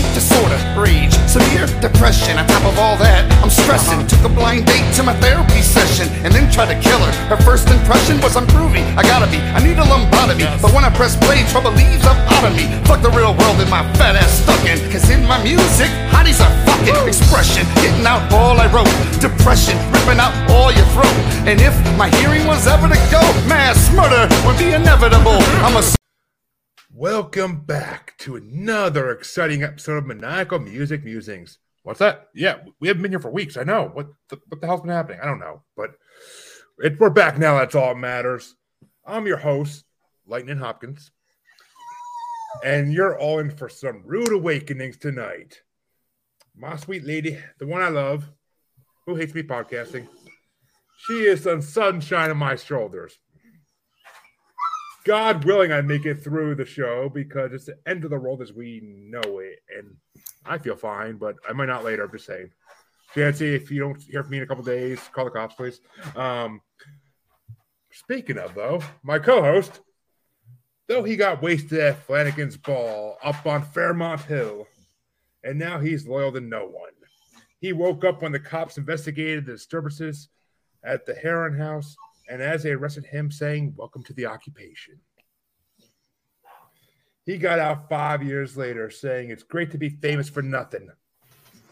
panic disorder, rage, severe depression. On top of all that, I'm stressing. Took a blind date to my therapy session and then tried to kill her. Her first impression was I'm groovy. I gotta be. I need a lobotomy. But when I press play, trouble leaves up out of me. Fuck the real world and my fat ass stuck in. Cause in my music, hotties are fucking expression. Getting out all I wrote. Depression, ripping out all your throat. And if my hearing was ever to go, mass murder would be inevitable. I'm a Welcome back to another exciting episode of Maniacal Music Musings. What's that? Yeah, we haven't been here for weeks. I know. What the, what the hell's been happening? I don't know. But it, we're back now. That's all that matters. I'm your host, Lightning Hopkins. And you're all in for some rude awakenings tonight. My sweet lady, the one I love, who hates me podcasting, she is the sunshine on my shoulders. God willing, I make it through the show because it's the end of the world as we know it. And I feel fine, but I might not later. I'm just saying. Chancy, if you don't hear from me in a couple days, call the cops, please. Um, speaking of, though, my co host, though he got wasted at Flannigan's Ball up on Fairmount Hill, and now he's loyal to no one. He woke up when the cops investigated the disturbances at the Heron House and as they arrested him, saying, Welcome to the occupation. He got out five years later saying, It's great to be famous for nothing.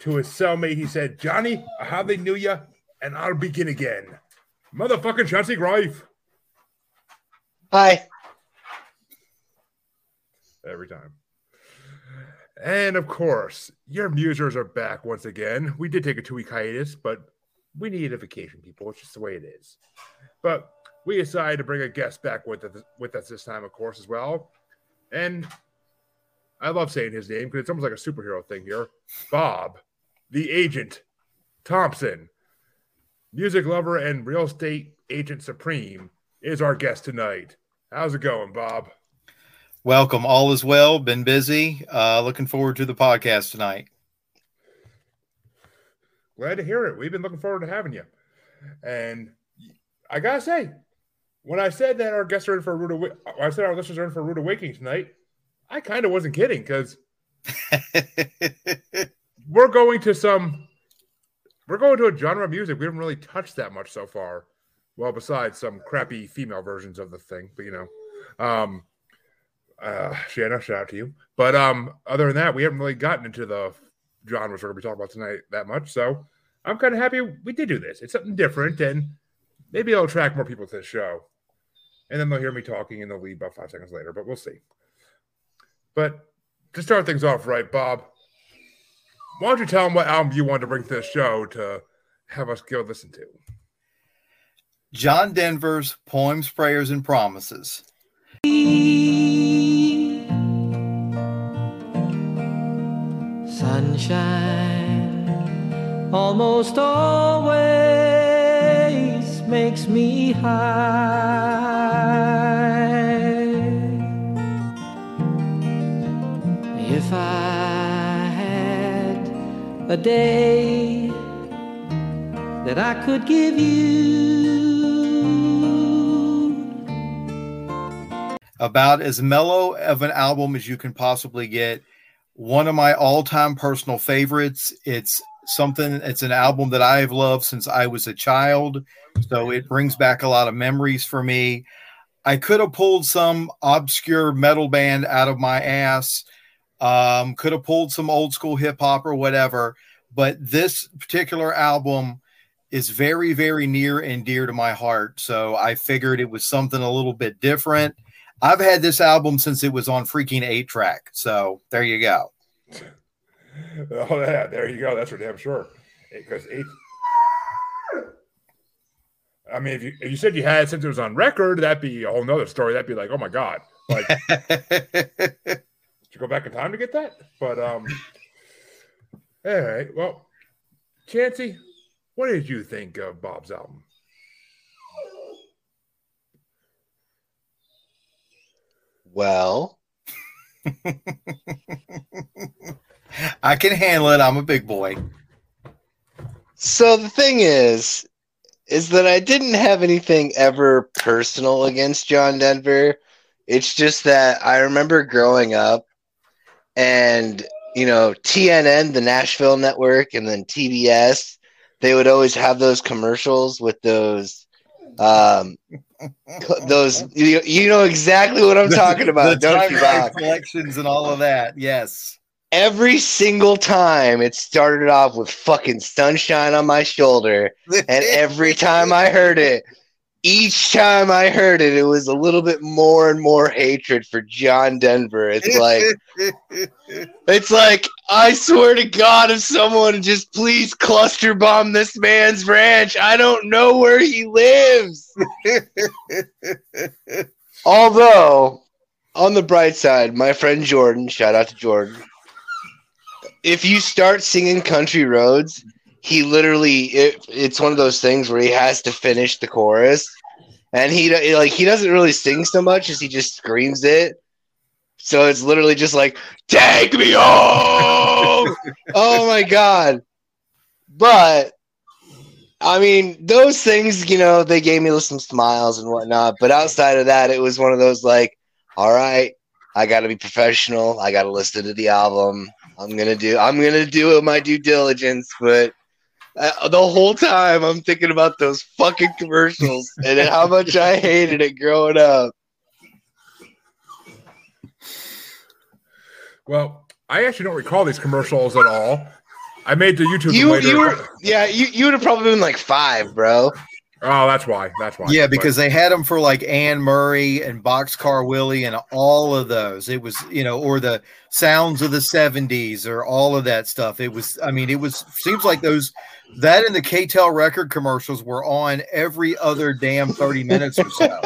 To his cellmate, he said, Johnny, how they knew ya, and I'll begin again. Motherfucking Chancy Greif. Hi. Every time. And of course, your musers are back once again. We did take a two week hiatus, but we need a vacation, people. It's just the way it is. But we decided to bring a guest back with us, with us this time, of course, as well. And I love saying his name because it's almost like a superhero thing here. Bob, the agent Thompson, music lover and real estate agent supreme, is our guest tonight. How's it going, Bob? Welcome. All is well. Been busy. Uh, looking forward to the podcast tonight. Glad to hear it. We've been looking forward to having you. And I gotta say, when I said that our guests are in for a rude, awa- I said our listeners are in for a rude awakening tonight. I kind of wasn't kidding because we're going to some, we're going to a genre of music we haven't really touched that much so far. Well, besides some crappy female versions of the thing, but you know, um, uh, Shanna, shout out to you. But um, other than that, we haven't really gotten into the genres we're going to be talking about tonight that much. So I'm kind of happy we did do this. It's something different, and maybe it'll attract more people to the show. And then they'll hear me talking and they'll leave about five seconds later, but we'll see. But to start things off right, Bob, why don't you tell them what album you wanted to bring to the show to have us go listen to? John Denver's Poems, Prayers, and Promises. Sunshine almost always makes me high. If I had a day that I could give you. About as mellow of an album as you can possibly get. One of my all time personal favorites. It's something, it's an album that I've loved since I was a child. So it brings back a lot of memories for me. I could have pulled some obscure metal band out of my ass, um, could have pulled some old school hip hop or whatever. But this particular album is very, very near and dear to my heart. So I figured it was something a little bit different. I've had this album since it was on freaking eight track. So there you go. Oh, yeah, there you go. That's for damn sure. Because eight. I mean, if you, if you said you had since it was on record, that'd be a whole nother story. That'd be like, oh my god, like did you go back in time to get that? But um, all right. Well, Chancy, what did you think of Bob's album? Well, I can handle it. I'm a big boy. so the thing is, is that I didn't have anything ever personal against John Denver. It's just that I remember growing up and you know, TNN, the Nashville network, and then TBS, they would always have those commercials with those um those you, you know exactly what I'm talking about, the don't you, Bob? collections and all of that. Yes. Every single time it started off with fucking sunshine on my shoulder, and every time I heard it, each time I heard it, it was a little bit more and more hatred for John Denver. It's like it's like I swear to God, if someone just please cluster bomb this man's ranch, I don't know where he lives. Although, on the bright side, my friend Jordan, shout out to Jordan. If you start singing Country Roads, he literally it, it's one of those things where he has to finish the chorus, and he like he doesn't really sing so much as he just screams it. So it's literally just like "Take me home." oh my god! But I mean, those things, you know, they gave me some smiles and whatnot. But outside of that, it was one of those like, all right, I got to be professional. I got to listen to the album. I'm gonna do. I'm gonna do my due diligence. But uh, the whole time, I'm thinking about those fucking commercials and how much I hated it growing up. Well, I actually don't recall these commercials at all. I made the YouTube You, you were, yeah, you, you would have probably been like five, bro. Oh, that's why. That's why. Yeah, But- because they had them for like Anne Murray and Boxcar Willie and all of those. It was, you know, or the sounds of the 70s or all of that stuff. It was, I mean, it was, seems like those, that and the K-tel record commercials were on every other damn 30 minutes or so.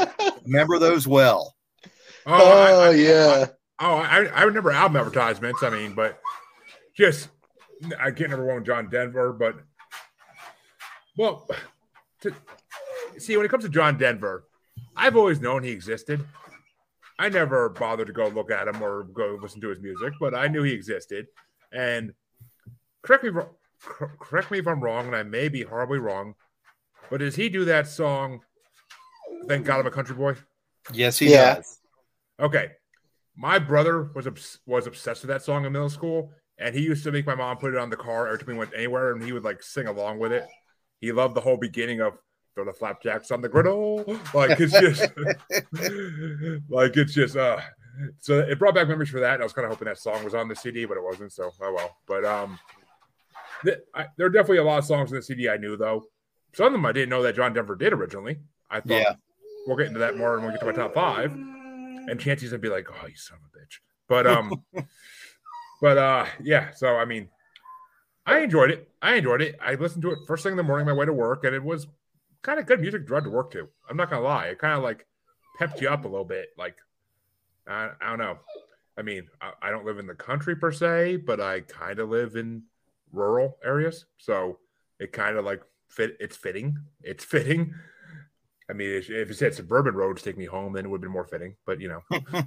Remember those well? oh, I- Oh, I- yeah. Oh, I, I remember album advertisements. I mean, but just I can't remember one with John Denver, but well, to, see when it comes to John Denver, I've always known he existed. I never bothered to go look at him or go listen to his music, but I knew he existed. And correct me, if- correct me if I'm wrong, and I may be horribly wrong, but does he do that song? Thank God I'm a country boy. Yes, he Yeah. does. Okay. My brother was obs- was obsessed with that song in middle school, and he used to make my mom put it on the car every time we went anywhere, and he would like sing along with it. He loved the whole beginning of "Throw the flapjacks on the griddle," like it's just, like it's just. uh So it brought back memories for that. And I was kind of hoping that song was on the CD, but it wasn't. So oh well. But um, th- I, there are definitely a lot of songs in the CD I knew though. Some of them I didn't know that John Denver did originally. I thought Yeah. we'll get into that more when we get to my top five. And Chancy's gonna be like, "Oh, you son of a bitch," but um, but uh, yeah. So I mean, I enjoyed it. I enjoyed it. I listened to it first thing in the morning, on my way to work, and it was kind of good music drive to work to. I'm not gonna lie, it kind of like pepped you up a little bit. Like I, I don't know. I mean, I, I don't live in the country per se, but I kind of live in rural areas, so it kind of like fit. It's fitting. It's fitting. I mean, if, if it said suburban roads take me home, then it would have been more fitting. But you know,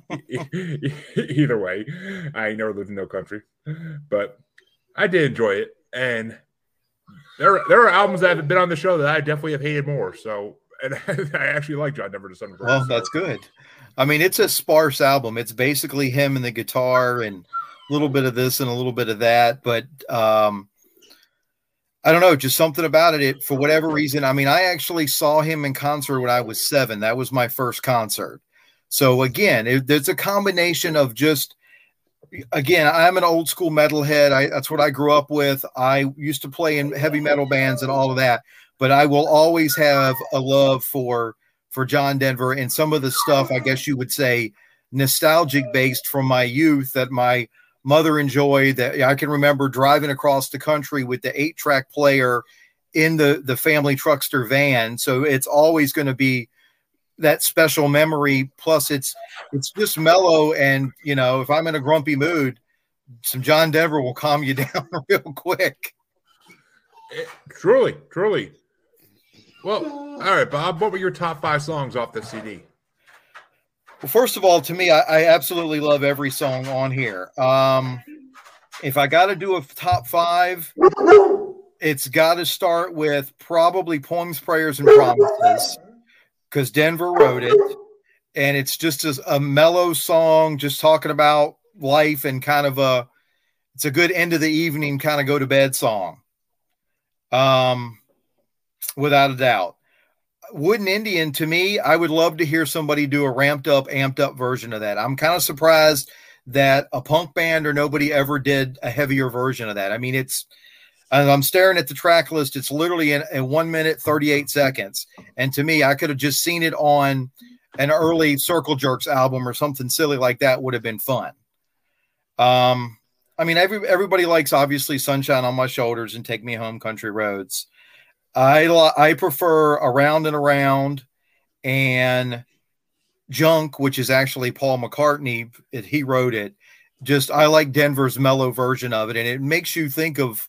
either way, I never lived in no country, but I did enjoy it. And there, there are albums that have been on the show that I definitely have hated more. So, and I actually like John Denver to some degree. Well, that's good. I mean, it's a sparse album. It's basically him and the guitar and a little bit of this and a little bit of that. But um, I don't know, just something about it. It for whatever reason. I mean, I actually saw him in concert when I was seven. That was my first concert. So again, it, a combination of just. Again, I'm an old school metalhead. I, that's what I grew up with. I used to play in heavy metal bands and all of that. But I will always have a love for for John Denver and some of the stuff, I guess you would say, nostalgic based from my youth that my mother enjoyed. That I can remember driving across the country with the eight track player in the the family truckster van. So it's always going to be that special memory. Plus, it's it's just mellow, and you know, if I'm in a grumpy mood, some John Denver will calm you down real quick. It- truly, truly. Well, all right, Bob. What were your top five songs off the CD? Well, first of all, to me, I, I absolutely love every song on here. Um, if I got to do a top five, it's got to start with probably Poems, Prayers, and Promises because Denver wrote it. And it's just a, a mellow song, just talking about life and kind of a, it's a good end of the evening kind of go to bed song. Um, without a doubt. Wooden Indian to me, I would love to hear somebody do a ramped up, amped up version of that. I'm kind of surprised that a punk band or nobody ever did a heavier version of that. I mean, it's and I'm staring at the track list. It's literally in, in one minute, 38 seconds. And to me, I could have just seen it on an early Circle Jerks album or something silly like that would have been fun. Um, I mean, every everybody likes obviously "Sunshine on My Shoulders" and "Take Me Home, Country Roads." I I prefer "Around and Around" and "Junk," which is actually Paul McCartney. It, he wrote it. Just I like Denver's mellow version of it, and it makes you think of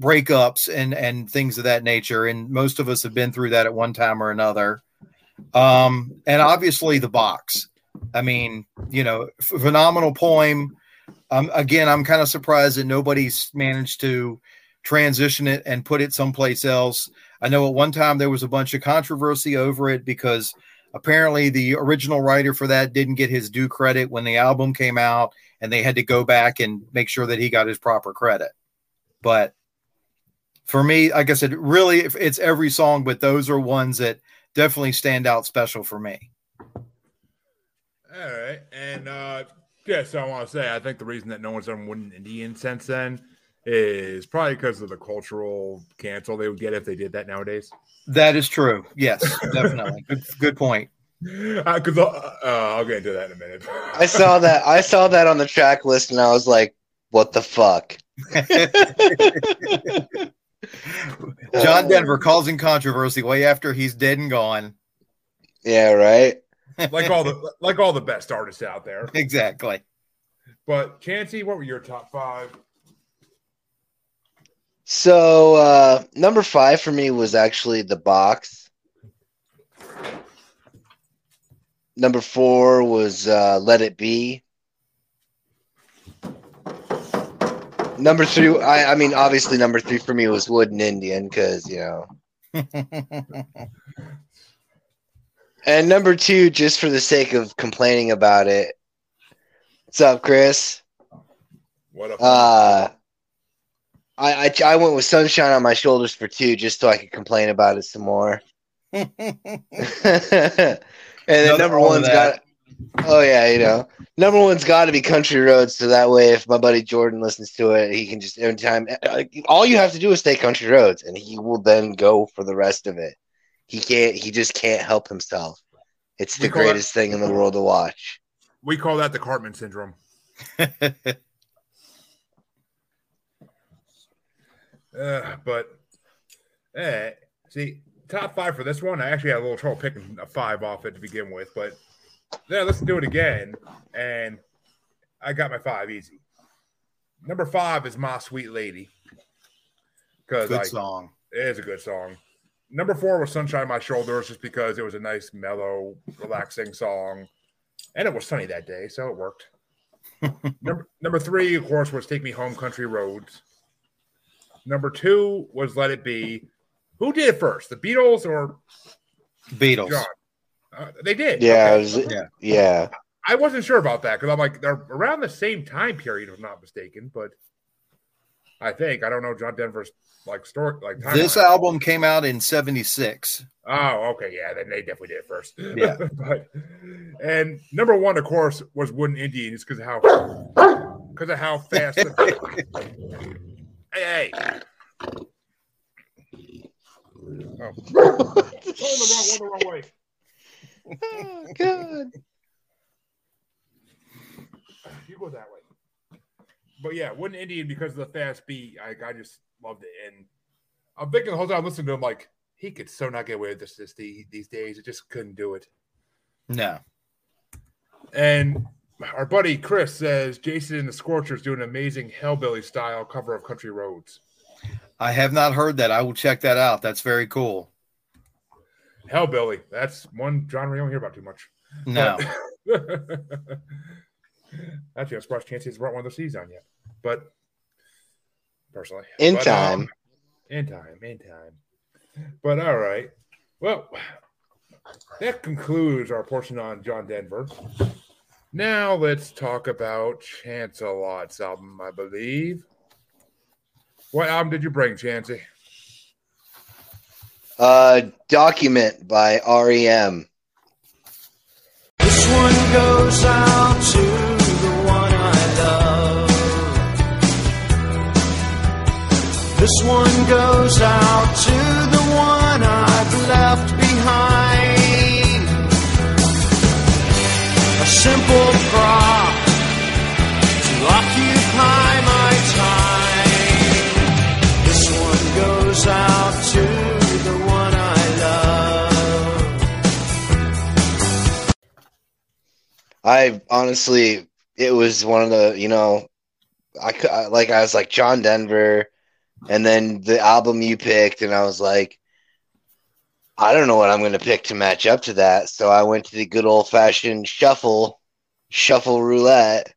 breakups and and things of that nature. And most of us have been through that at one time or another. Um, and obviously the box. I mean, you know, phenomenal poem um, again, I'm kind of surprised that nobody's managed to transition it and put it someplace else. I know at one time there was a bunch of controversy over it because apparently the original writer for that didn't get his due credit when the album came out and they had to go back and make sure that he got his proper credit. But for me, like I said, really, it's every song, but those are ones that definitely stand out special for me. All right. And uh, yeah, so I want to say I think the reason that no one's done Wooden Indian since then is probably because of the cultural cancel they would get if they did that nowadays. That is true. Yes, definitely. good, good point. Because uh, uh, I'll get into that in a minute. I saw that. I saw that on the track list, and I was like, "What the fuck." John Denver causing controversy way after he's dead and gone. Yeah, right like all the like all the best artists out there. Exactly. But Chancy, what were your top five? So uh number five for me was actually the box. Number four was uh Let It Be. Number three, I, I mean, obviously, number three for me was Wooden Indian because you know And number two, just for the sake of complaining about it. What's up, Chris? What up? Uh, I, I I went with sunshine on my shoulders for two, just so I could complain about it some more. and then Another number one's got. Oh yeah, you know, number one's got to be Country Roads, so that way, if my buddy Jordan listens to it, he can just every time. All you have to do is say Country Roads, and he will then go for the rest of it. He can't. He just can't help himself. It's the greatest that, thing in the world to watch. We call that the Cartman syndrome. uh, but eh, see, top five for this one. I actually had a little trouble picking a five off it to begin with, but yeah, let's do it again. And I got my five easy. Number five is My Sweet Lady. Good I, song. It is a good song number four was Sunshine on My Shoulders, just because it was a nice, mellow, relaxing song. And it was sunny that day, so it worked. number, number three, of course, was Take Me Home Country Roads. Number two was Let It Be. Who did it first, the Beatles or Beatles? John? Uh, they did. Yeah, okay. was, yeah, yeah. I wasn't sure about that because I'm like they're around the same time period, if I'm not mistaken. But I think I don't know John Denver's like story like this album came out in 76 oh okay yeah then they definitely did it first yeah but and number one of course was wooden indians because of how because of how fast the, hey, hey. Oh. the wrong, wrong way. Oh, God. You go that way. But yeah, Wooden Indian because of the fast beat, I, I just loved it. And I'm thinking the whole time listening to him, like, he could so not get away with this, this the, these days. It just couldn't do it. No. And our buddy Chris says Jason and the Scorchers do an amazing Hellbilly style cover of Country Roads. I have not heard that. I will check that out. That's very cool. Hellbilly. That's one genre you don't hear about too much. No. Actually, I'm surprised Chances brought one of the C's on yet. But personally. In but, time. Um, in time. In time. But all right. Well, that concludes our portion on John Denver. Now let's talk about Chance a Lot's album, I believe. What album did you bring, Chancy? Uh, Document by REM. This one goes out to the one I love. This one goes out to the one I've left behind. A simple prop to occupy my time. This one goes out I honestly, it was one of the, you know, I, like I was like John Denver, and then the album you picked, and I was like, I don't know what I'm going to pick to match up to that. So I went to the good old fashioned shuffle, shuffle roulette,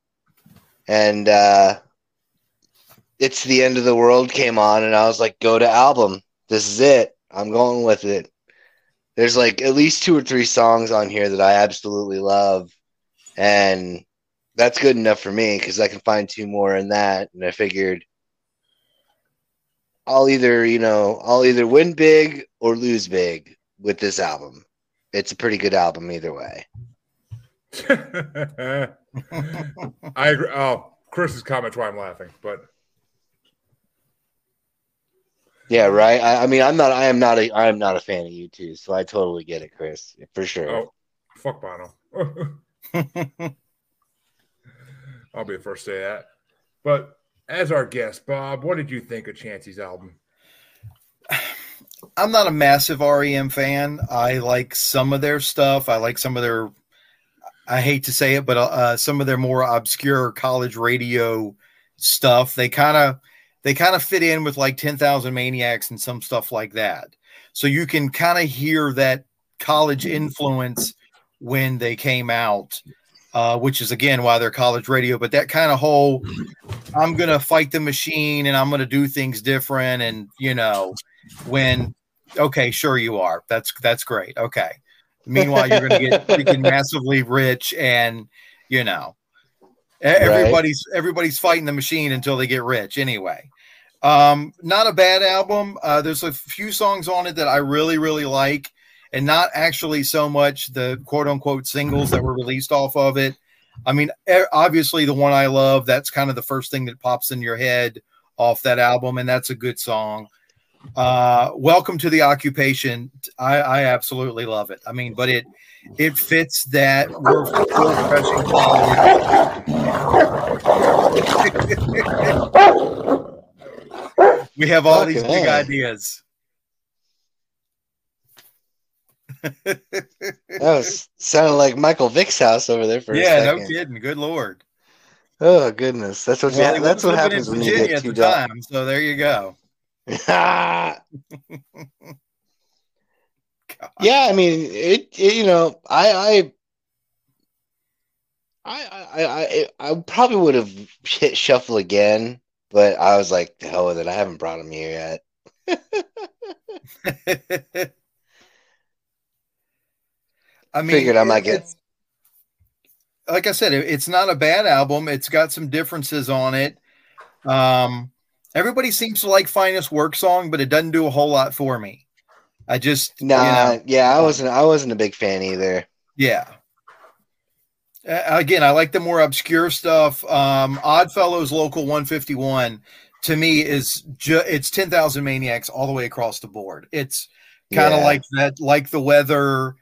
and uh, it's the end of the world came on, and I was like, go to album. This is it. I'm going with it. There's like at least two or three songs on here that I absolutely love and that's good enough for me because I can find two more in that. And I figured I'll either, you know, I'll either win big or lose big with this album. It's a pretty good album either way. I agree. Oh, Chris's comment's why I'm laughing, but Yeah, right. I, I mean, I'm not. I am not a. I am not a fan of U2, so I totally get it, Chris, for sure. oh, fuck Bono. I'll be the first to say that. But as our guest, Bob, what did you think of Chancy's album? I'm not a massive REM fan. I like some of their stuff. I like some of their. I hate to say it, but uh, some of their more obscure college radio stuff. They kind of they kind of fit in with like Ten Thousand Maniacs and some stuff like that. So you can kind of hear that college influence when they came out, uh, which is again why they're college radio. But that kind of whole, I'm gonna fight the machine and I'm gonna do things different, and you know, when okay, sure you are. That's that's great. Okay. Meanwhile, you're gonna get freaking massively rich, and you know, everybody's everybody's fighting the machine until they get rich. Anyway, um, not a bad album. Uh, there's a few songs on it that I really really like, and not actually so much the quote unquote singles that were released off of it. I mean, obviously the one I love. That's kind of the first thing that pops in your head off that album, and that's a good song uh welcome to the occupation i i absolutely love it i mean but it it fits that we're professional we have all these big ideas That was sounded like Michael Vick's house over there for a yeah no kidding good lord Oh goodness, that's what Well, that's what happens when you get the dark. time so there you go yeah, I mean it, it. You know, I, I, I, I, I, I probably would have hit shuffle again, but I was like, the hell with it. I haven't brought him here yet. I mean, Figured I might get- Like I said, it- it's not a bad album. It's got some differences on it. Um, everybody seems to like Finest Work Song, but it doesn't do a whole lot for me. I just, you know, yeah, I wasn't. I wasn't a big fan either. yeah. Uh, again, I like the more obscure stuff. Um, Oddfellows Local 151 to me is ju- it's 10,000 Maniacs all the way across the board. It's kind of Yeah. like that, like the weather,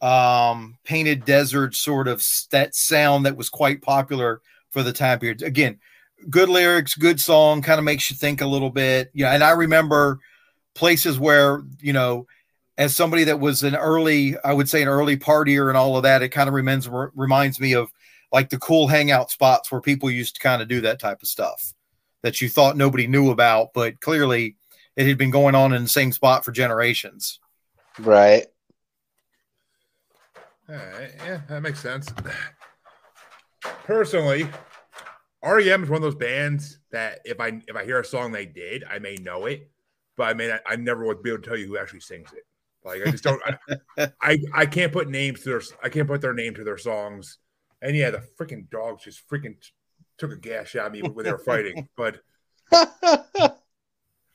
um, painted desert sort of that sound that was quite popular for the time period. Again, good lyrics, good song, kind of makes you think a little bit. Yeah, and I remember places where you know, as somebody that was an early, I would say an early partier and all of that, it kind of reminds reminds me of like the cool hangout spots where people used to kind of do that type of stuff that you thought nobody knew about, but clearly it had been going on in the same spot for generations. Right. All right, yeah, that makes sense. Personally, REM is one of those bands that if I if I hear a song they did, I may know it, but I may not, I never would be able to tell you who actually sings it. Like I just don't. I, I I can't put names to their I can't put their name to their songs. And yeah, the freaking dogs just freaking t- took a gash at me when they were fighting, but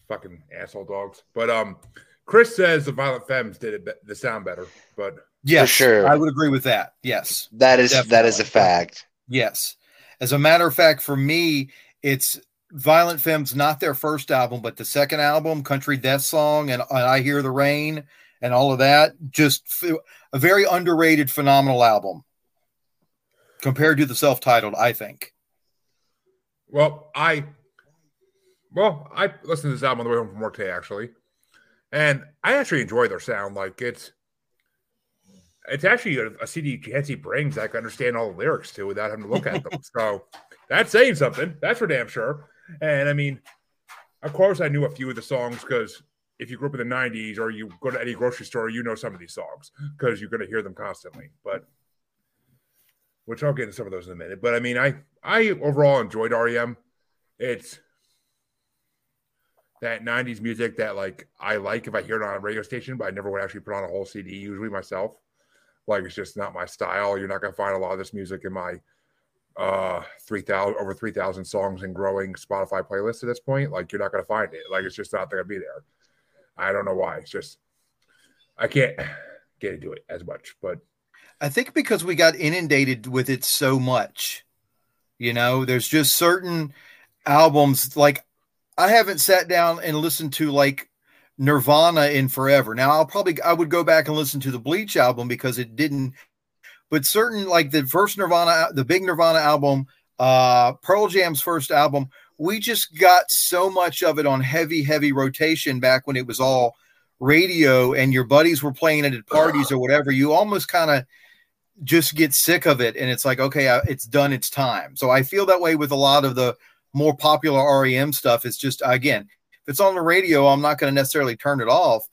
fucking asshole dogs. But um, Chris says the Violent Femmes did it be- the sound better, but Yes, sure. I would agree with that. Yes. that is that is a fact. Yes. As a matter of fact, for me, it's Violent Femmes, not their first album, but the second album, Country Death Song, and, and I Hear the Rain, and all of that. Just f- a very underrated, phenomenal album compared to the self titled, I think. Well, I well, I listened to this album on the way home from work today, actually, and I actually enjoy their sound. Like it's it's actually a, a CD Chancy brings I can understand all the lyrics to without having to look at them. so that's saying something. That's for damn sure. And I mean, of course, I knew a few of the songs because if you grew up in the '90s or you go to any grocery store, you know some of these songs because you're going to hear them constantly. But which I'll get into some of those in a minute. But I mean, I I overall enjoyed REM. It's that 90s music that like I like if I hear it on a radio station, but I never would actually put on a whole CD usually myself. Like it's just not my style. You're not gonna find a lot of this music in my uh 3000 over 3000 songs and growing Spotify playlist at this point. Like you're not gonna find it. Like it's just not gonna be there. I don't know why. It's just I can't get into it as much, but I think because we got inundated with it so much. You know, there's just certain albums like I haven't sat down and listened to like Nirvana in forever. Now I'll probably I would go back and listen to the Bleach album because it didn't but certain like the first Nirvana the big Nirvana album, uh Pearl Jam's first album, we just got so much of it on heavy heavy rotation back when it was all radio and your buddies were playing it at parties or whatever. You almost kind of just get sick of it and it's like okay I- it's done its time so i feel that way with a lot of the more popular rem stuff it's just again if it's on the radio i'm not going to necessarily turn it off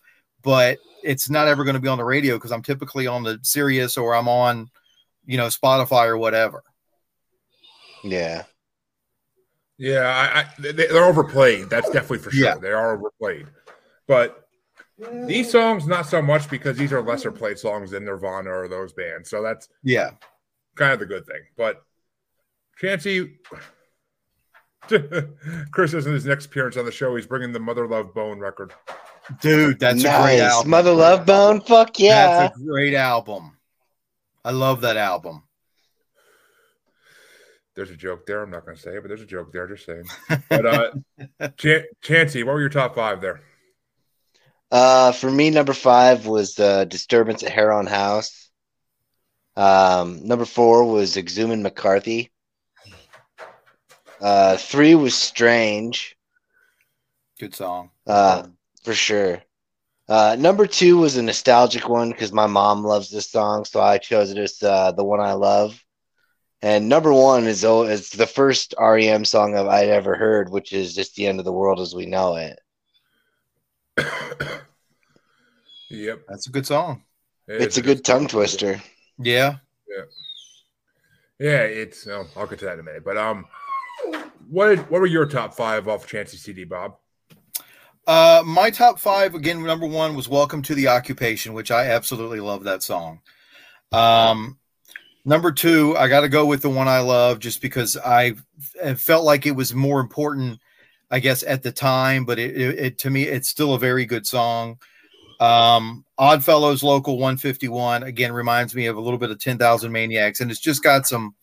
but it's not ever going to be on the radio because i'm typically on the sirius or i'm on you know spotify or whatever Yeah. Yeah, I, I, they, they're overplayed. That's definitely for sure. Yeah. They are overplayed. But these songs, not so much because these are lesser played songs than Nirvana or those bands. So that's yeah kind of the good thing. But Chancy, Chris isn't his next appearance on the show. He's bringing the Mother Love Bone record. dude that's a great album Mother Love Bone. Fuck yeah. that's a great album i love that album There's a joke there. I'm not going to say it, but there's a joke there. Just saying. But uh, Ch- Chancy, what were your top five there? Uh, for me, number five was the disturbance at Heron House. Um, number four was Exhuming McCarthy. Uh, three was Strange, good song uh, for sure. Uh, number two was a nostalgic one because my mom loves this song, so I chose it as uh, the one I love. And number one is oh, it's the first REM song I've, I'd ever heard, which is just the end of the world as we know it. Yep. that's a good song it It's is a good tongue twister. yeah Yeah, Yeah, it's. Oh, I'll get to that in a minute. But um, what what were your top five off Chancy CD, Bob? Uh, my top five again. Number one was "Welcome to the Occupation," which I absolutely love that song. Um, number two, I got to go with the one I love, just because I felt like it was more important, I guess, at the time. But it, it, it to me, it's still a very good song. Um, Oddfellows Local 151 again reminds me of a little bit of 10,000 Maniacs, and it's just got some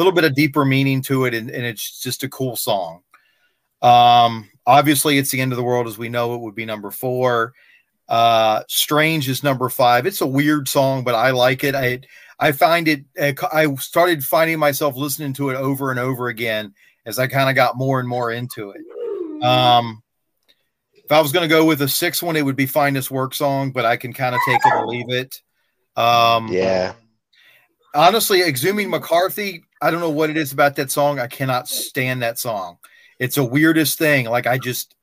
little bit of deeper meaning to it, and, and it's just a cool song. Um, obviously, it's the end of the world as we know it would be number four. Uh, Strange is number five. It's a weird song, but I like it. I I find it. I started finding myself listening to it over and over again as I kind of got more and more into it. Um, if I was going to go with a sixth one, it would be "Finest Work Song," but I can kind of take it or leave it. Um, Yeah. honestly, exhuming McCarthy, I don't know what it is about that song. I cannot stand that song. It's a weirdest thing. Like I just,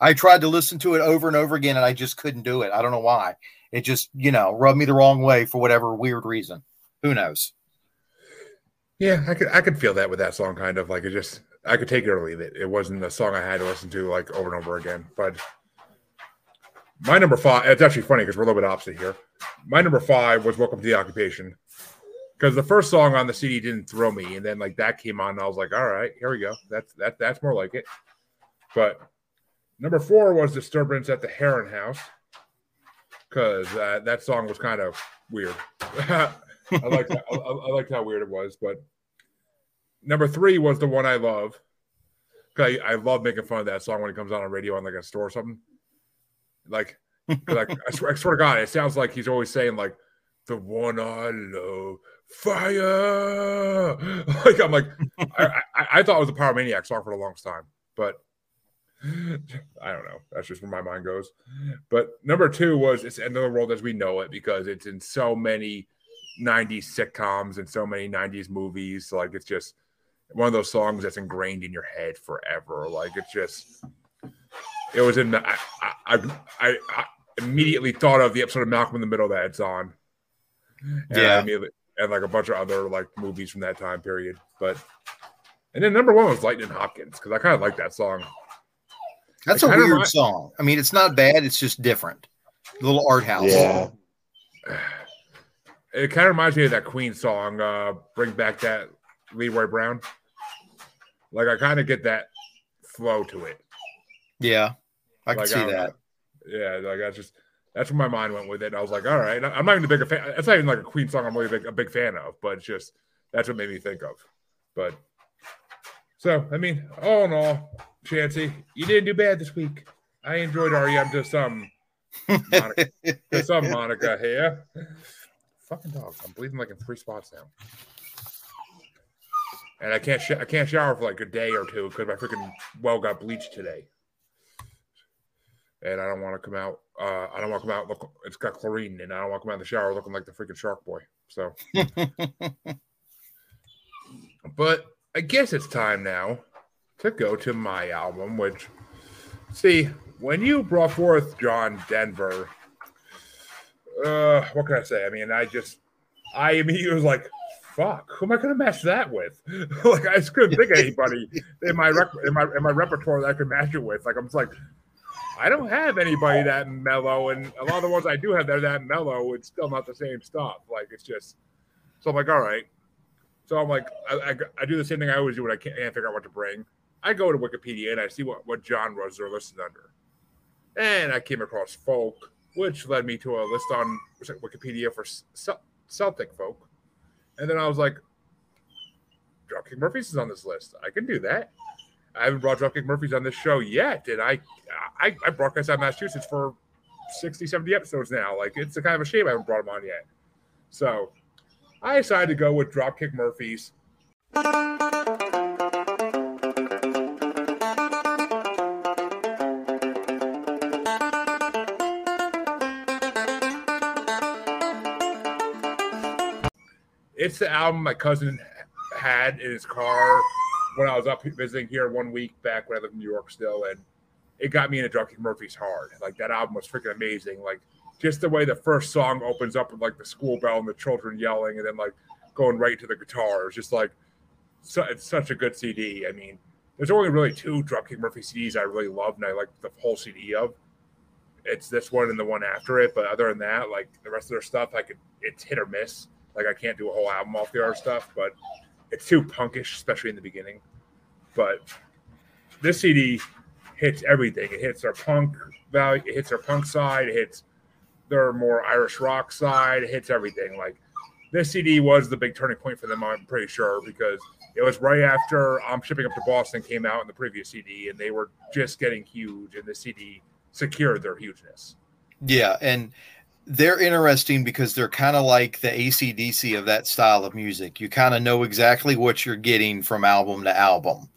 I tried to listen to it over and over again, and I just couldn't do it. I don't know why. It just, you know, rubbed me the wrong way for whatever weird reason. Who knows? Yeah, I could I could feel that with that song, kind of like it just I could take it or leave it. It wasn't a song I had to listen to like over and over again. But my number five, it's actually funny because we're a little bit opposite here. My number five was "Welcome to the Occupation," because the first song on the CD didn't throw me, and then like that came on, and I was like, all right, here we go. That's that that's more like it. But number four was Disturbance at the Heron House because uh, that song was kind of weird. I liked that. I, I liked how weird it was. But number three was the one I love. I, I love making fun of that song when it comes on on radio on like a store or something. Like, like I, swear, I swear to God, it sounds like he's always saying like the one I love, fire. Like I'm like, I, I, I thought it was a Pyromaniac song for the longest time, but I don't know. That's just where my mind goes. But number two was it's End of the World as we know it because it's in so many 90s sitcoms and so many 90s movies. Like it's just one of those songs that's ingrained in your head forever. Like it's just, it was in the, I, I, I, I immediately thought of the episode of Malcolm in the Middle that it's on. And I Yeah. immediately- and like a bunch of other like movies from that time period. But, and then number one was Lightning Hopkins because I kind of like that song. That's It a weird remi- song. I mean, it's not bad. It's just different. little art house. Yeah. It kind of reminds me of that Queen song, uh, "Bring Back That Leroy Brown." Like I kind of get that flow to it. Yeah, I can see don't that. know. Yeah, like that's just that's where my mind went with it. And I was like, all right, I'm not even a big fan. It's not even like a Queen song. I'm really big, a big fan of, but it's just that's what made me think of. But so I mean, all in all, Chancy, you didn't do bad this week. I enjoyed REM to some Monica, to some Monica here. Fucking dog, I'm bleeding like in three spots now. And I can't sh- I can't shower for like a day or two because my freaking well got bleached today and I don't want to come out. Uh, I don't want to come out. Look, it's got chlorine, and I don't want to come out of the shower looking like the freaking shark boy. So, but I guess it's time now to go to my album. Which, see, when you brought forth John Denver, uh, what can I say? I mean, I just, I immediately was like, "Fuck, who am I going to match that with?" like, I just couldn't think of anybody in my rec- in my in my repertoire that I could match it with. Like, I'm just like. I don't have anybody that mellow, and a lot of the ones I do have that are that mellow, it's still not the same stuff. Like it's just, so I'm like, all right. So I'm like, I, I, I do the same thing I always do when I can't, can't figure out what to bring. I go to Wikipedia and I see what what genres they're listed under, and I came across folk, which led me to a list on Wikipedia for Celtic folk, and then I was like, Dropkick Murphys is on this list. I can do that. I haven't brought Dropkick Murphys on this show yet, and I I, I broadcast out Massachusetts for 60, 70 episodes now. Like it's a kind of a shame I haven't brought them on yet. So I decided to go with Dropkick Murphys. It's the album my cousin had in his car when I was up visiting here one week back when I lived in New York still, and it got me into Dropkick Murphys hard. Like that album was freaking amazing. Like just the way the first song opens up with like the school bell and the children yelling, and then like going right to the guitar. It's just like it's such a good CD. I mean, there's only really two Dropkick Murphy CDs I really love, and I like the whole CD of. It's this one and the one after it, but other than that, like the rest of their stuff, I could it's hit or miss. Like I can't do a whole album off the other stuff, but it's too punkish, especially in the beginning. But this CD hits everything. It hits our punk value, it hits our punk side, it hits their more Irish rock side, it hits everything. Like this CD was the big turning point for them, I'm pretty sure, because it was right after I'm shipping up to Boston came out in the previous CD, and they were just getting huge, and the CD secured their hugeness. Yeah, and they're interesting because they're kind of like the AC/DC of that style of music. You kind of know exactly what you're getting from album to album.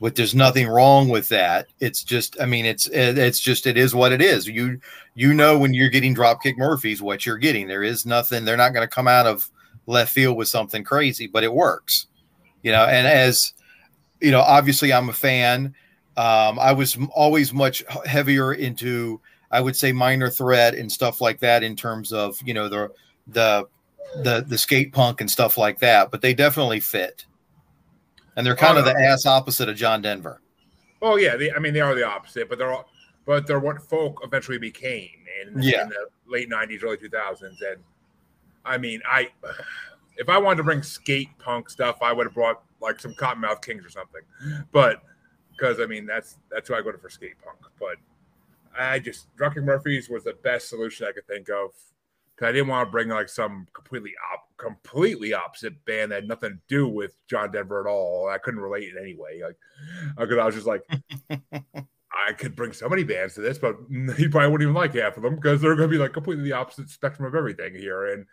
But there's nothing wrong with that. It's just, I mean, it's it's just it is what it is. You you know when you're getting Dropkick Murphys what you're getting. There is nothing. They're not going to come out of left field with something crazy, but it works. You know, and as you know, obviously I'm a fan. Um, I was always much heavier into I would say minor threat and stuff like that in terms of you know the the the the skate punk and stuff like that. But they definitely fit, and they're kind Oh, of the ass opposite of John Denver. Oh yeah, they, I mean they are the opposite, but they're all, but they're what folk eventually became in, Yeah. in the late '90s, early 2000s, and I mean I if I wanted to bring skate punk stuff, I would have brought like some Kottonmouth Kings or something. But because I mean that's that's who I go to for skate punk. But I just Drunken Murphys was the best solution I could think of. Cause I didn't want to bring like some completely op- completely opposite band that had nothing to do with John Denver at all. I couldn't relate in any way. Like uh, because I was just like I could bring so many bands to this, but he probably wouldn't even like half of them because they're going to be like completely the opposite spectrum of everything here. And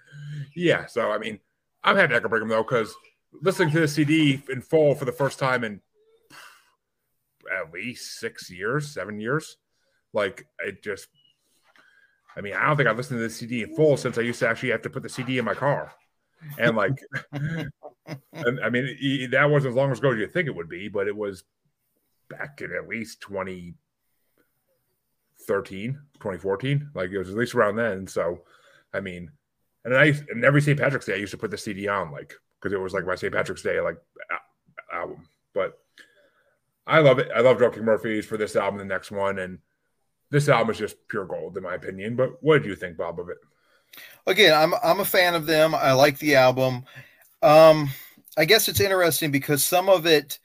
yeah, so I mean, I'm happy I can bring them though because listening to the CD in full for the first time in at least six years, seven years, like it just. I mean, I don't think I've listened to the CD in full since I used to actually have to put the CD in my car, and like, and I mean, e- that wasn't as long ago as you think it would be, but it was back in at least 2013, 2014. Like it was at least around then. So, I mean, and I and every St. Patrick's Day I used to put the CD on, like because it was like my St. Patrick's Day like album. But I love it. I love Drunken Murphys for this album, the next one, and this album is just pure gold in my opinion. But what do you think, Bob, of it? Again, I'm I'm a fan of them. I like the album. Um, I guess it's interesting because some of it,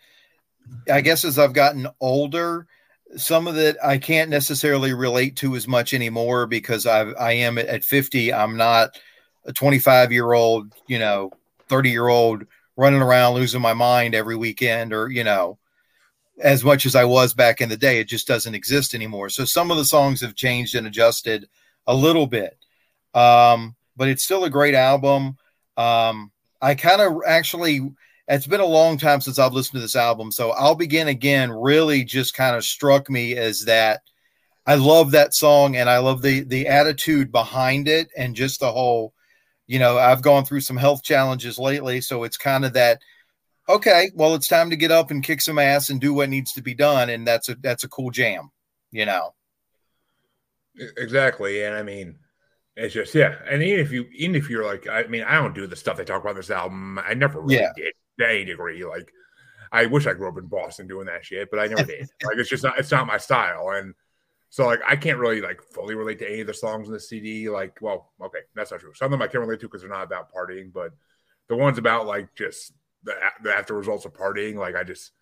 I guess, as I've gotten older, some of it I can't necessarily relate to as much anymore because I I am at 50. I'm not a 25 year old, you know, 30 year old running around losing my mind every weekend or you know as much as I was back in the day. It just doesn't exist anymore. So some of the songs have changed and adjusted a little bit. Um, but it's still a great album. Um, I kind of actually, it's been a long time since I've listened to this album. So I'll begin again really just kind of struck me as that I love that song and I love the the attitude behind it and just the whole, you know, I've gone through some health challenges lately. So it's kind of that okay, well, it's time to get up and kick some ass and do what needs to be done. And that's a that's a cool jam, you know. Exactly, and I mean, it's just yeah. And even if you, even if you're like, I mean, I don't do the stuff they talk about this album. I never really Yeah. did to any degree. Like, I wish I grew up in Boston doing that shit, but I never did. like, it's just not, it's not my style, and so like, I can't really like fully relate to any of the songs in the CD. Like, well, okay, that's not true. Some of them I can relate to because they're not about partying, but the ones about like just the, the after results of partying, like, I just,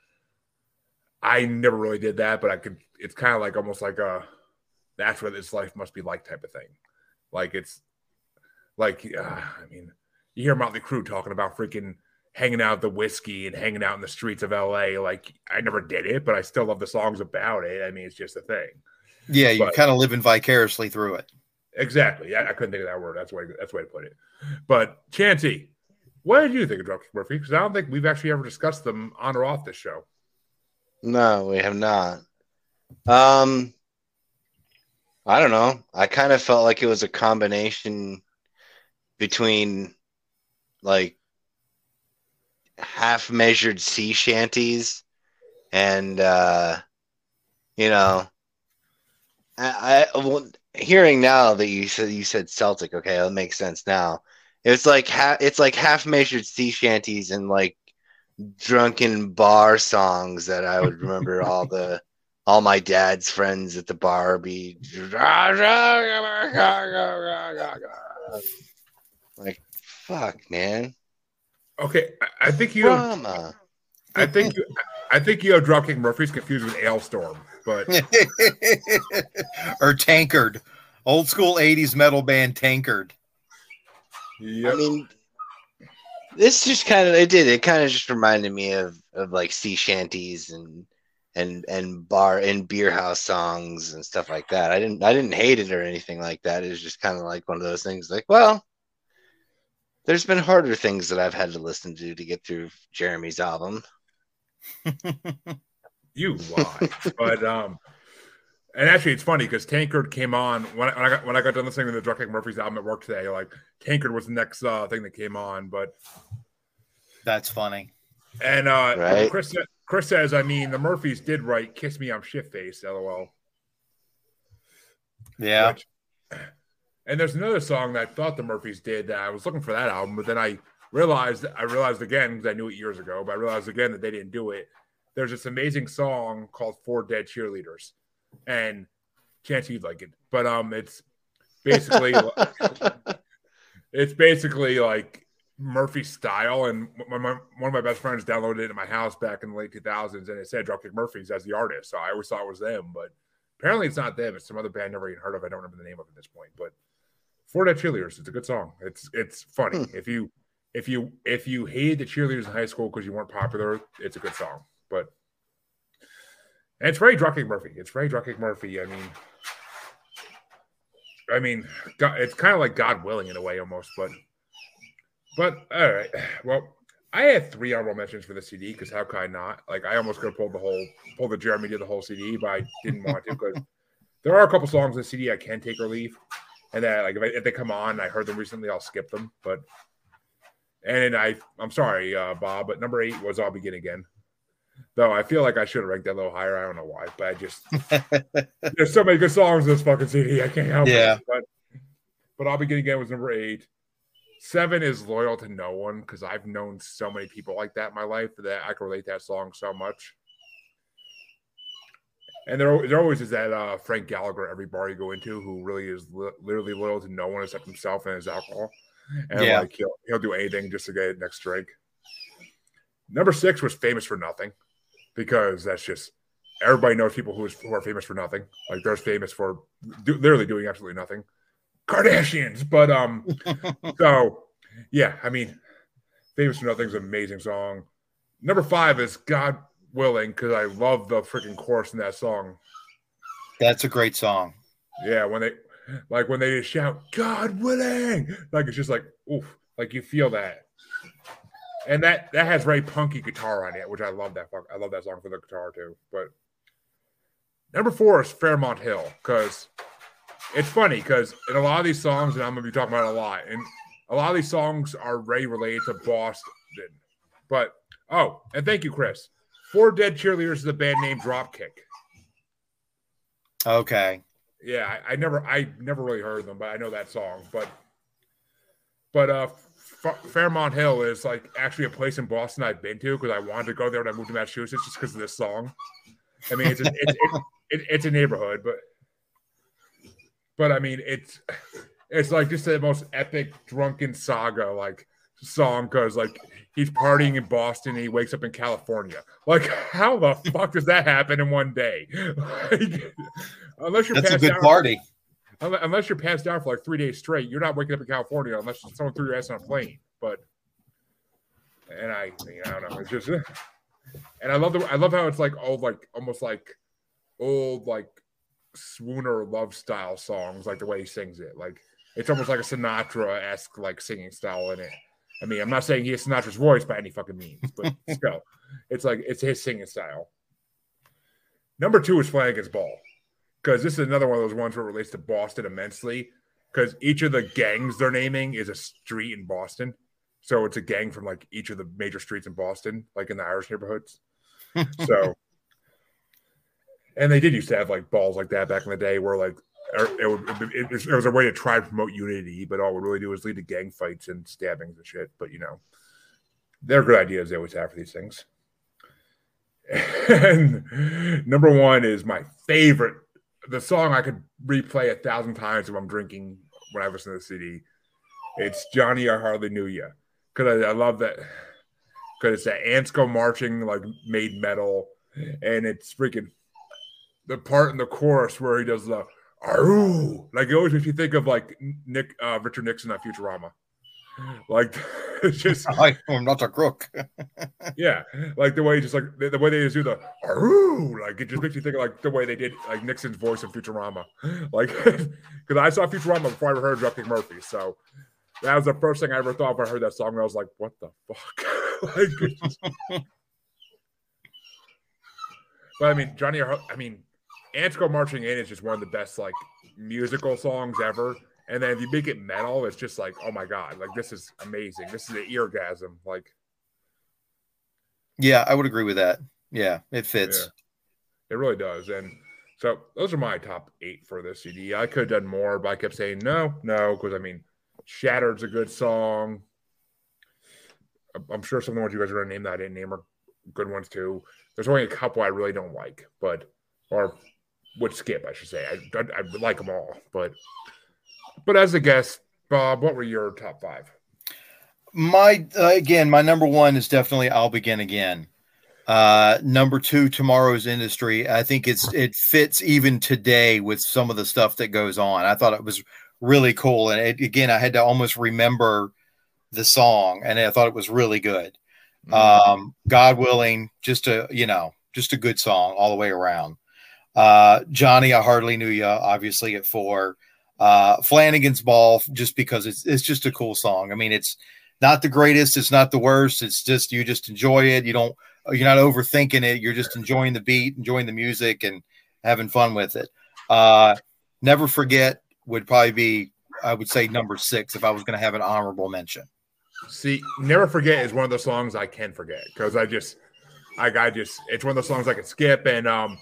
I never really did that, but I could. It's kind of like almost like a that's what this life must be like type of thing. Like it's like uh, I mean, you hear Motley Crue talking about freaking hanging out the whiskey and hanging out in the streets of LA. Like I never did it, but I still love the songs about it. I mean, it's just a thing. Yeah, you're kind of living vicariously through it. Exactly. I, I couldn't think of that word. That's way. That's way to put it. But Chancy, what did you think of Dropkick Murphy? Because I don't think we've actually ever discussed them on or off this show. No, we have not. Um, I don't know. I kind of felt like it was a combination between like half measured sea shanties and uh you know I, I well, hearing now that you said you said Celtic, okay, that makes sense now. It's like ha- it's like half measured sea shanties and like drunken bar songs that I would remember all the all my dad's friends at the bar be like fuck man Okay, I, I think you. drama I think you. I think you have Dropkick Murphys confused with Alestorm, but or Tankard, old school 80s metal band Tankard. I mean this just kind of it did it kind of just reminded me of of like sea shanties and and and bar and beer house songs and stuff like that. I didn't I didn't hate it or anything like that. It was just kind of like one of those things like, well, there's been harder things that I've had to listen to to get through Jeremy's album. you lie. but um, and actually, it's funny because Tankard came on when I, when I got when I got done listening to the Dropkick Murphys album at work today. Like Tankard was the next uh, thing that came on, but That's funny. and uh, Right. Chris Chris says, I mean, the Murphys did write "Kiss Me, I'm Shit Face," lol. Yeah. Which- and there's another song that I thought the Murphys did that I was looking for that album, but then I realized I realized again because I knew it years ago, but I realized again that they didn't do it. There's this amazing song called Four Dead Cheerleaders, and chance you'd like it, but um, it's basically it's basically like Murphy style, and my, my, one of my best friends downloaded it in my house back in the late 2000s, and it said Dropkick Murphys as the artist. So I always thought it was them, but apparently it's not them. It's some other band I never even heard of. I don't remember the name of it at this point, but For Dead Cheerleaders, it's a good song. It's it's funny. If you if you if you hated the cheerleaders in high school because you weren't popular, it's a good song. But and it's very Dropkick Murphy. It's very Dropkick Murphy. I mean, I mean, it's kind of like God willing in a way almost, but but all right. Well, I had three honorable mentions for the CD because how could I not? Like I almost could have pulled the whole pulled the Jeremy did the whole CD, but I didn't want to because there are a couple songs in the CD I can take or leave, and that like if, I, if they come on, I heard them recently, I'll skip them. But and I I'm sorry, uh, Bob, but number eight was I'll begin again. Though I feel like I should have ranked that a little higher. I don't know why, but I just there's so many good songs in this fucking CD. I can't help Yeah. it. But but I'll begin again was number eight. Seven is loyal to no one because I've known so many people like that in my life that I can relate to that song so much. And there, there always is that uh, Frank Gallagher every bar you go into who really is li- literally loyal to no one except himself and his alcohol. And Yeah. like he'll he'll do anything just to get next drink. Number six was famous for nothing because that's just everybody knows people who, is, who are famous for nothing. Like they're famous for do, literally doing absolutely nothing. Kardashians, but um, so yeah, I mean, famous for nothing's an amazing song. Number five is God willing because I love the freaking chorus in that song. That's a great song. Yeah, when they like when they just shout "God willing," like it's just like oof, like you feel that, and that that has very punky guitar on it, which I love that. I love that song for the guitar too. But number four is Fairmount Hill because it's funny because in a lot of these songs, and I'm gonna be talking about it a lot, and a lot of these songs are very related to Boston. But oh, and thank you, Chris. Four Dead Cheerleaders is a band named Dropkick. Okay. Yeah, I, I never, I never really heard them, but I know that song. But, but uh, F- Fairmount Hill is like actually a place in Boston I've been to because I wanted to go there when I moved to Massachusetts just because of this song. I mean, it's a, it's, it's, it, it's a neighborhood, but, but I mean, it's it's like just the most epic drunken saga like song because like he's partying in Boston and he wakes up in California. Like, how the fuck does that happen in one day? Like, unless you're That's a good out- party. Unle- unless you're passed out for like three days straight, you're not waking up in California unless someone threw your ass on a plane. But and I, I, mean, I don't know. It's just, and I love the, I love how it's like old, like almost like old, like swooner love style songs, like the way he sings it. Like it's almost like a Sinatra esque like singing style in it. I mean, I'm not saying he has Sinatra's voice by any fucking means, but still, it's like it's his singing style. Number two is Flannigan's Ball because this is another one of those ones where it relates to Boston immensely. Because each of the gangs they're naming is a street in Boston, so it's a gang from like each of the major streets in Boston, like in the Irish neighborhoods. so, and they did used to have like balls like that back in the day, where like er, it, would, it, was- it was a way to try to promote unity, but all it would really do was lead to gang fights and stabbings and shit. But you know, they're good ideas they always have for these things. And number one is my favorite, the song I could replay a thousand times if I'm drinking when I listen to the CD. It's Johnny, I Hardly Knew Ya. Because I, I love that. Because it's that ants go marching like made metal. And it's freaking the part in the chorus where he does the Aroo. Like it always makes you think of like Nick uh, Richard Nixon on Futurama. Like it's just I, am not a crook. yeah, like the way just like the, the way they just do the Aroo, like it just makes you think of like the way they did like Nixon's voice in Futurama. Like because I saw Futurama before I ever heard Dropkick Murphy, so that was the first thing I ever thought when I heard that song. And I was like, what the fuck? like, just- but I mean, Johnny, I mean, Ants Go Marching In is just one of the best like musical songs ever. And then if you make it metal, it's just like, oh my god, like this is amazing. This is an eargasm. Like Yeah, I would agree with that. Yeah, it fits. It really does. And so those are my top eight for this CD. I could have done more, but I kept saying no, no, because I mean, Shattered's a good song. I'm- I'm sure some of the ones you guys are going to name that I didn't name are good ones too. There's only a couple I really don't like, but or would skip, I should say. I, I, I like them all, but but as a guest, Bob, what were your top five? My uh, again, my number one is definitely "I'll Begin Again." Uh, number two, "Tomorrow's Industry." I think it's it fits even today with some of the stuff that goes on. I thought it was really cool, and it, again, I had to almost remember the song, and I thought it was really good. Um, God willing, just a you know, just a good song all the way around. Uh, Johnny, I hardly knew you, obviously at four. Uh, Flannigan's Ball, just because it's it's just a cool song. I mean, it's not the greatest, it's not the worst. It's just you just enjoy it. You don't you're not overthinking it. You're just enjoying the beat, enjoying the music, and having fun with it. Uh, Never forget would probably be I would say number six if I was going to have an honorable mention. See, never forget is one of those songs I can forget because I just, I, I just, it's one of those songs I can skip. And um,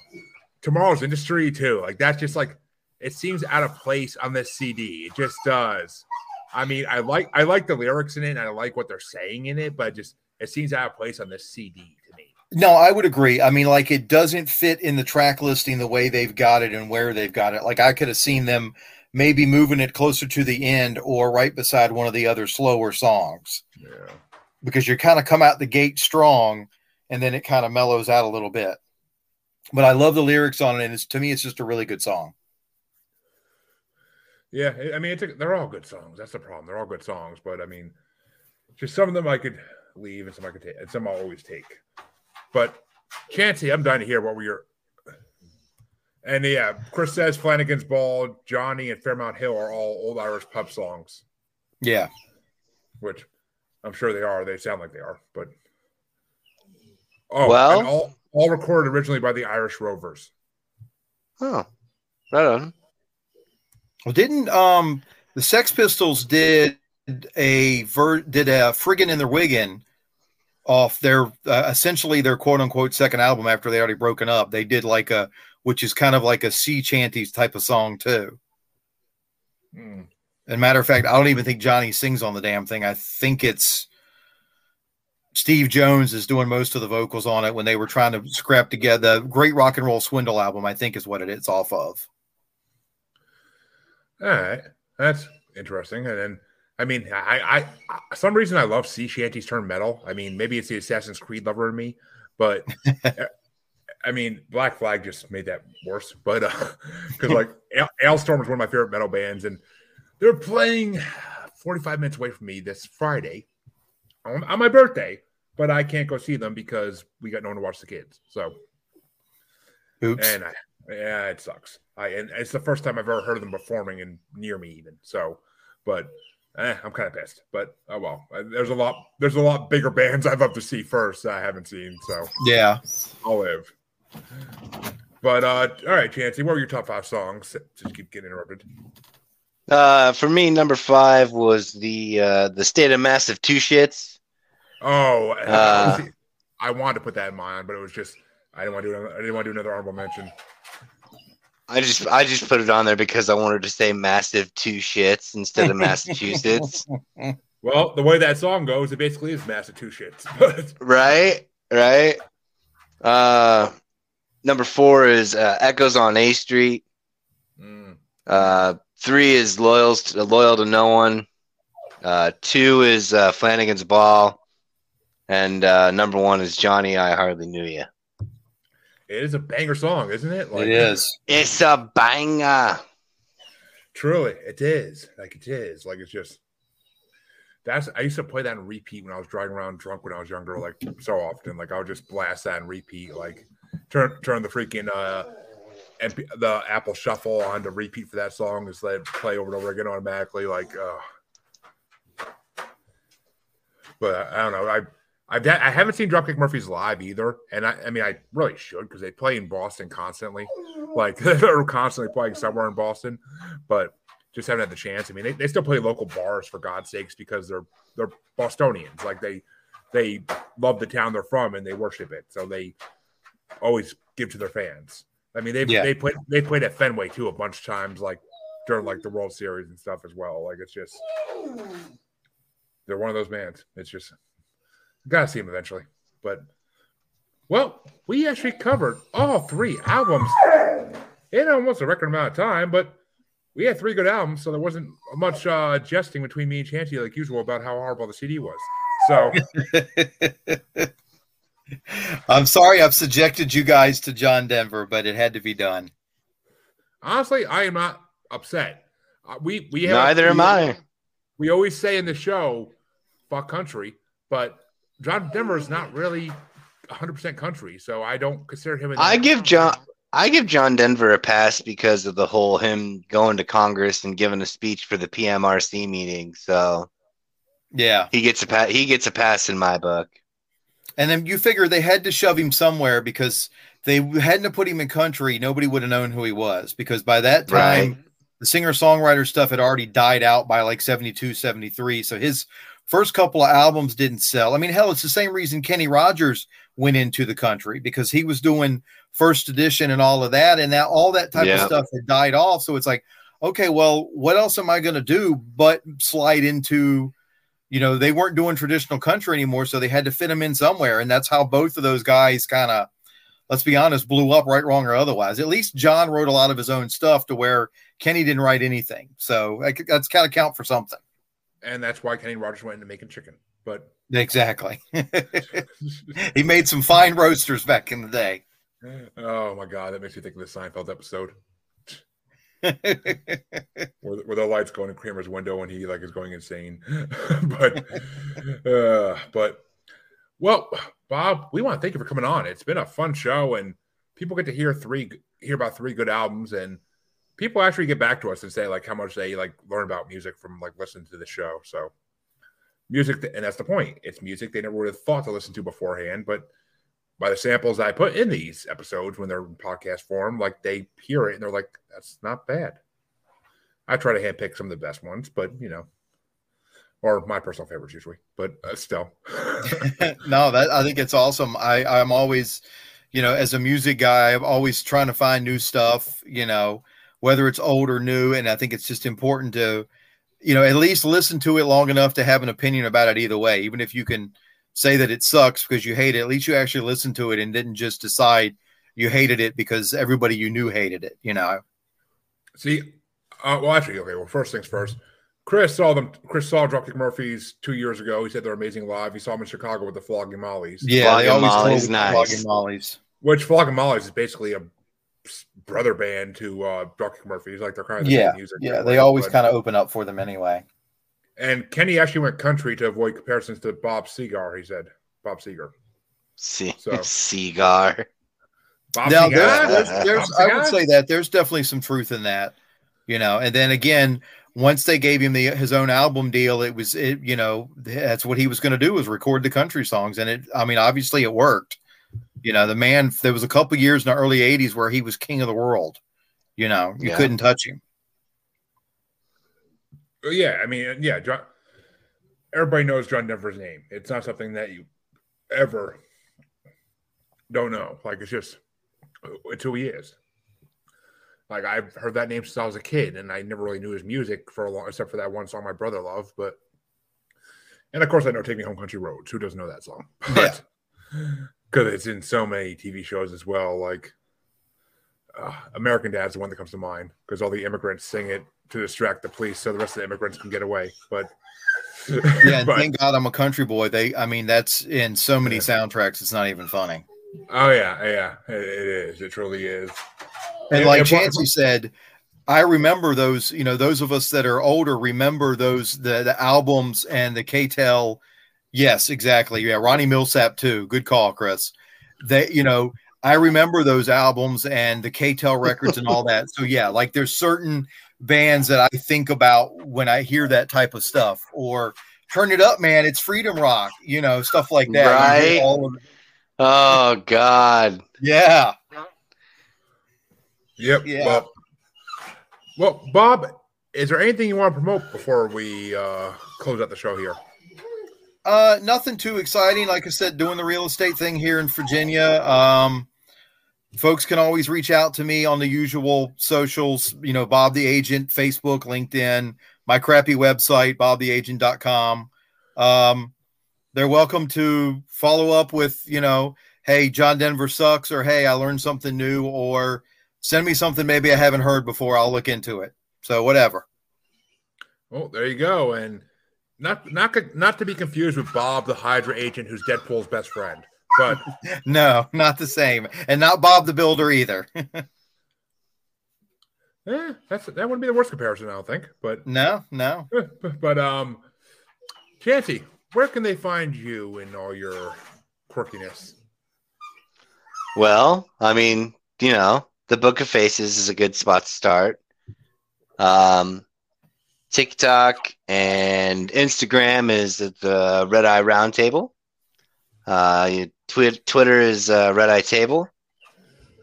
tomorrow's industry too, like that's just like it seems out of place on this CD. It just does. I mean, I like I like the lyrics in it, and I like what they're saying in it, but just it seems out of place on this CD to me. No, I would agree. I mean, like it doesn't fit in the track listing the way they've got it and where they've got it. Like I could have seen them maybe moving it closer to the end or right beside one of the other slower songs Yeah. because you kind of come out the gate strong and then it kind of mellows out a little bit. But I love the lyrics on it, and it's, to me, it's just a really good song. Yeah, I mean, it's a, they're all good songs. That's the problem. They're all good songs, but I mean, just some of them I could leave, and some I could take, and some I'll always take. But Chancy, I'm dying to hear what were your. And yeah, Chris says Flannigan's Ball, Johnny, and Fairmount Hill are all old Irish pub songs, Yeah. which I'm sure they are. They sound like they are, but oh, Well- and all all recorded originally by the Irish Rovers. Oh, right on. Well, didn't um the Sex Pistols did a ver- did a friggin' in the riggin off their uh, essentially their quote unquote second album after they already broken up. They did like a which is kind of like a sea chanties type of song too. Hmm. And matter of fact, I don't even think Johnny sings on the damn thing. I think it's Steve Jones is doing most of the vocals on it when they were trying to scrap together the Great Rock and Roll Swindle album. I think is what it is off of. All right, that's interesting. And then, I mean, I, I, I some reason I love sea shanties turn metal. I mean, maybe it's the Assassin's Creed lover in me, but I mean, Black Flag just made that worse. But uh because like Ale- Alestorm is one of my favorite metal bands, and they're playing 45 minutes away from me this Friday on, on my birthday, but I can't go see them because we got no one to watch the kids. So Oops. and I, yeah, it sucks. I and it's the first time I've ever heard of them performing and near me even. So, but eh, I'm kind of pissed. But oh well. Uh, There's a lot. There's a lot bigger bands I'd love to see first. that I haven't seen. So yeah. I'll live. But uh, all right, Chancy, what were your top five songs? Just keep getting interrupted. Uh, for me, number five was the uh, the state of massive two shits. Oh, Uh, I wanted to put that in mind, but it was just I didn't want to do. Another, I didn't want to do another honorable mention. I just I just put it on there because I wanted to say massive two shits instead of Massachusetts. Well, the way that song goes, it basically is massive Massachusetts. But right, right. Uh, number four is uh, Echoes on A Street. Mm, Uh, three is loyal to, loyal to no one. Uh, two is uh, Flannigan's Ball, and uh, number one is Johnny. I hardly knew you. It is a banger song, isn't it? it is. It's a banger. Truly, it is. Like it is. Like it's just. That's. I used to play that in repeat when I was driving around drunk when I was younger. Like so often. Like I would just blast that and repeat. Like turn turn the freaking uh, MP, the Apple Shuffle on to repeat for that song. Just let it play over and over again automatically. Like, uh, but I, I don't know. I. I've, I haven't seen Dropkick Murphys live either, and I, I mean I really should because they play in Boston constantly, like they're constantly playing somewhere in Boston, but just haven't had the chance. I mean, they, they still play local bars for God's sakes because they're they're Bostonians. Like they they love the town they're from and they worship it, so they always give to their fans. I mean, they Yeah. they played they played at Fenway too a bunch of times, like during like the World Series and stuff as well. Like it's just they're one of those bands. It's just gotta see them eventually. But well, we actually covered all three albums in almost a record amount of time, but we had three good albums, so there wasn't much uh, jesting between me and Chancy like usual about how horrible the CD was. So I'm sorry I've subjected you guys to John Denver, but it had to be done. honestly, I am not upset. Uh, we we have, Neither am we- I. We always say in the show, "fuck country," but John Denver is not really 100 percent country, so I don't consider him. In I give John I give John Denver a pass because of the whole him going to Congress and giving a speech for the PMRC meeting. So Yeah. he gets a pass. He gets a pass in my book. And then you figure they had to shove him somewhere because they hadn't have put him in country, nobody would have known who he was because by that time Right. the singer songwriter stuff had already died out by like 72, 73. So his first couple of albums didn't sell. I mean, hell, it's the same reason Kenny Rogers went into the country because he was doing first edition and all of that. And now all that type of stuff had died off. So it's like, okay, well, what else am I going to do but slide into, you know, they weren't doing traditional country anymore. So they had to fit them in somewhere. And that's how both of those guys kind of, let's be honest, blew up right, wrong, or otherwise. At least John wrote a lot of his own stuff to where Kenny didn't write anything. So that- that's kind of count for something. And that's why Kenny Rogers went into making chicken. But Exactly. he made some fine roasters back in the day. oh my god, that makes me think of the Seinfeld episode where, where the lights go in Kramer's window and he like is going insane. but uh, but well, Bob, we want to thank you for coming on. It's been a fun show, and people get to hear three hear about three good albums, and people actually get back to us and say like how much they like learn about music from like listening to the show. So music, and that's the point. It's music they never would have thought to listen to beforehand, but by the samples I put in these episodes when they're in podcast form, like they hear it and they're like, that's not bad. I try to handpick some of the best ones, but you know, or my personal favorites usually, but uh, still. no, that I think it's awesome. I I'm always, you know, as a music guy, I'm always trying to find new stuff. You know, whether it's old or new, and I think it's just important to, you know, at least listen to it long enough to have an opinion about it either way. Even if you can say that it sucks because you hate it, at least you actually listened to it and didn't just decide you hated it because everybody you knew hated it. You know. See, uh, well, actually, okay. Well, first things first. Chris saw them. Chris saw Dropkick Murphys two years ago. He said they're amazing live. He saw them in Chicago with the Flogging Mollies. Yeah, they Flogging always Molly's with the nice. Flogging Mollies. Which Flogging Mollies is basically a brother band to uh, Dropkick Murphys. Like they're kind of the Yeah, music. yeah, they always kind of open up for them anyway. And Kenny actually went country to avoid comparisons to Bob Seger. He said Bob Seger. See, So- cigar. Bob now Seger. there's, there's, Bob there's I would say that there's definitely some truth in that, you know. And then again, once they gave him the his own album deal, it was it you know that's what he was going to do was record the country songs, and it I mean obviously it worked. You know, the man there was a couple years in the early '80s where he was king of the world. You know, you Yeah. couldn't touch him. yeah, I mean, yeah, John, everybody knows John Denver's name. It's not something that you ever don't know. Like it's just it's who he is. Like I've heard that name since I was a kid, and I never really knew his music for a long, except for that one song my brother loved. But and of course I know "Take Me Home, Country Roads." Who doesn't know that song? But because it's in so many TV shows as well. Like uh, American Dad's the one that comes to mind because all the immigrants sing it to distract the police, so the rest of the immigrants can get away. But Yeah, and but- thank God I'm a country boy. They, I mean, that's in so many Yeah. soundtracks. It's not even funny. oh yeah, yeah, it, it is. It truly is. And like Chancy said, I remember those, you know, those of us that are older remember those the the albums and the K-tel. Yes, exactly. Yeah, Ronnie Milsap too. Good call, Chris. They, you know, I remember those albums and the K-tel records and all that. So yeah, like there's certain bands that I think about when I hear that type of stuff or turn it up, man. It's freedom rock, you know, stuff like that. Right. all of- Oh God. yeah. Yep. Yeah. Well, well, Bob, is there anything you want to promote before we uh, close out the show here? Uh, nothing too exciting. Like I said, doing the real estate thing here in Virginia. Um, folks can always reach out to me on the usual socials, you know, Bob the Agent, Facebook, LinkedIn, my crappy website, bobtheagent.com. Um, they're welcome to follow up with, you know, hey, John Denver sucks, or hey, I learned something new, or send me something maybe I haven't heard before. I'll look into it. So whatever. Oh, there you go. And not not not to be confused with Bob, the Hydra agent, who's Deadpool's best friend. But No, not the same, and not Bob the Builder either. eh, that's that wouldn't be the worst comparison, I don't think. But no, no. but um, Chancy, where can they find you in all your quirkiness? Well, I mean, you know, the Book of Faces is a good spot to start. Um, TikTok and Instagram is at the Red Eye Roundtable. Uh, Twi- Twitter is uh, Red Eye Table.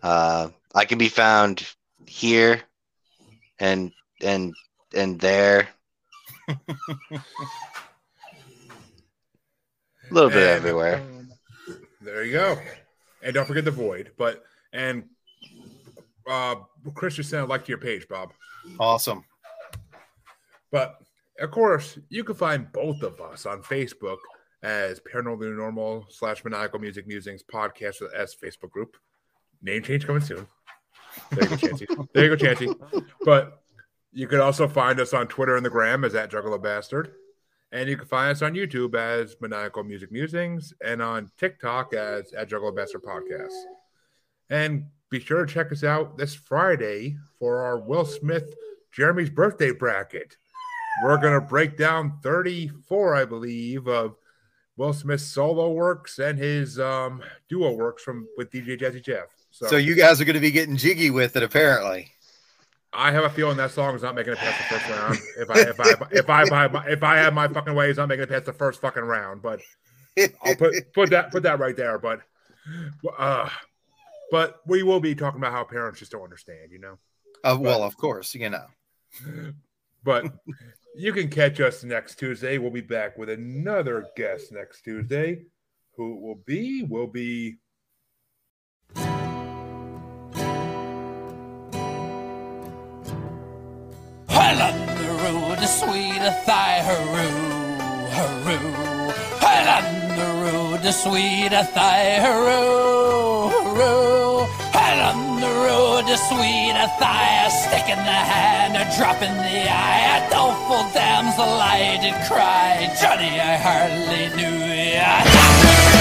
Uh, I can be found here and and and there. a little bit And- everywhere. There you go. And don't forget the void. But and uh Chris just sent a like to your page, Bob. Awesome. But of course, you can find both of us on Facebook as Paranormal Normal slash Maniacal Music Musings podcast as Facebook group. Name change coming soon. There you go, Chancy. There you go, Chancy. But you can also find us on Twitter and the Gram as at Juggalo Bastard. And you can find us on YouTube as Maniacal Music Musings and on TikTok as at Juggalo Bastard Podcast. And be sure to check us out this Friday for our Will Smith Jeremy's birthday bracket. We're going to break down 34, I believe, of Will Smith's solo works and his um, duo works from with DJ Jazzy Jeff. So, So you guys are going to be getting jiggy with it, apparently. I have a feeling that song is not making it past the first round. If I if I if I if I, if I have my fucking way, it's not making it past the first fucking round. But I'll put put that put that right there. But uh, but we will be talking about how parents just don't understand, you know. Uh, well, of course, you know. But you can catch us next Tuesday. We'll be back with another guest next Tuesday. Who it will be? Will be on the sweet Athy, hurroo. Well, on the sweet Athy, hurroo, hurroo. The road to sweet Athy, a stick in the hand, a drop in the eye, a doleful damsel I did cry. Johnny, I hardly knew ya.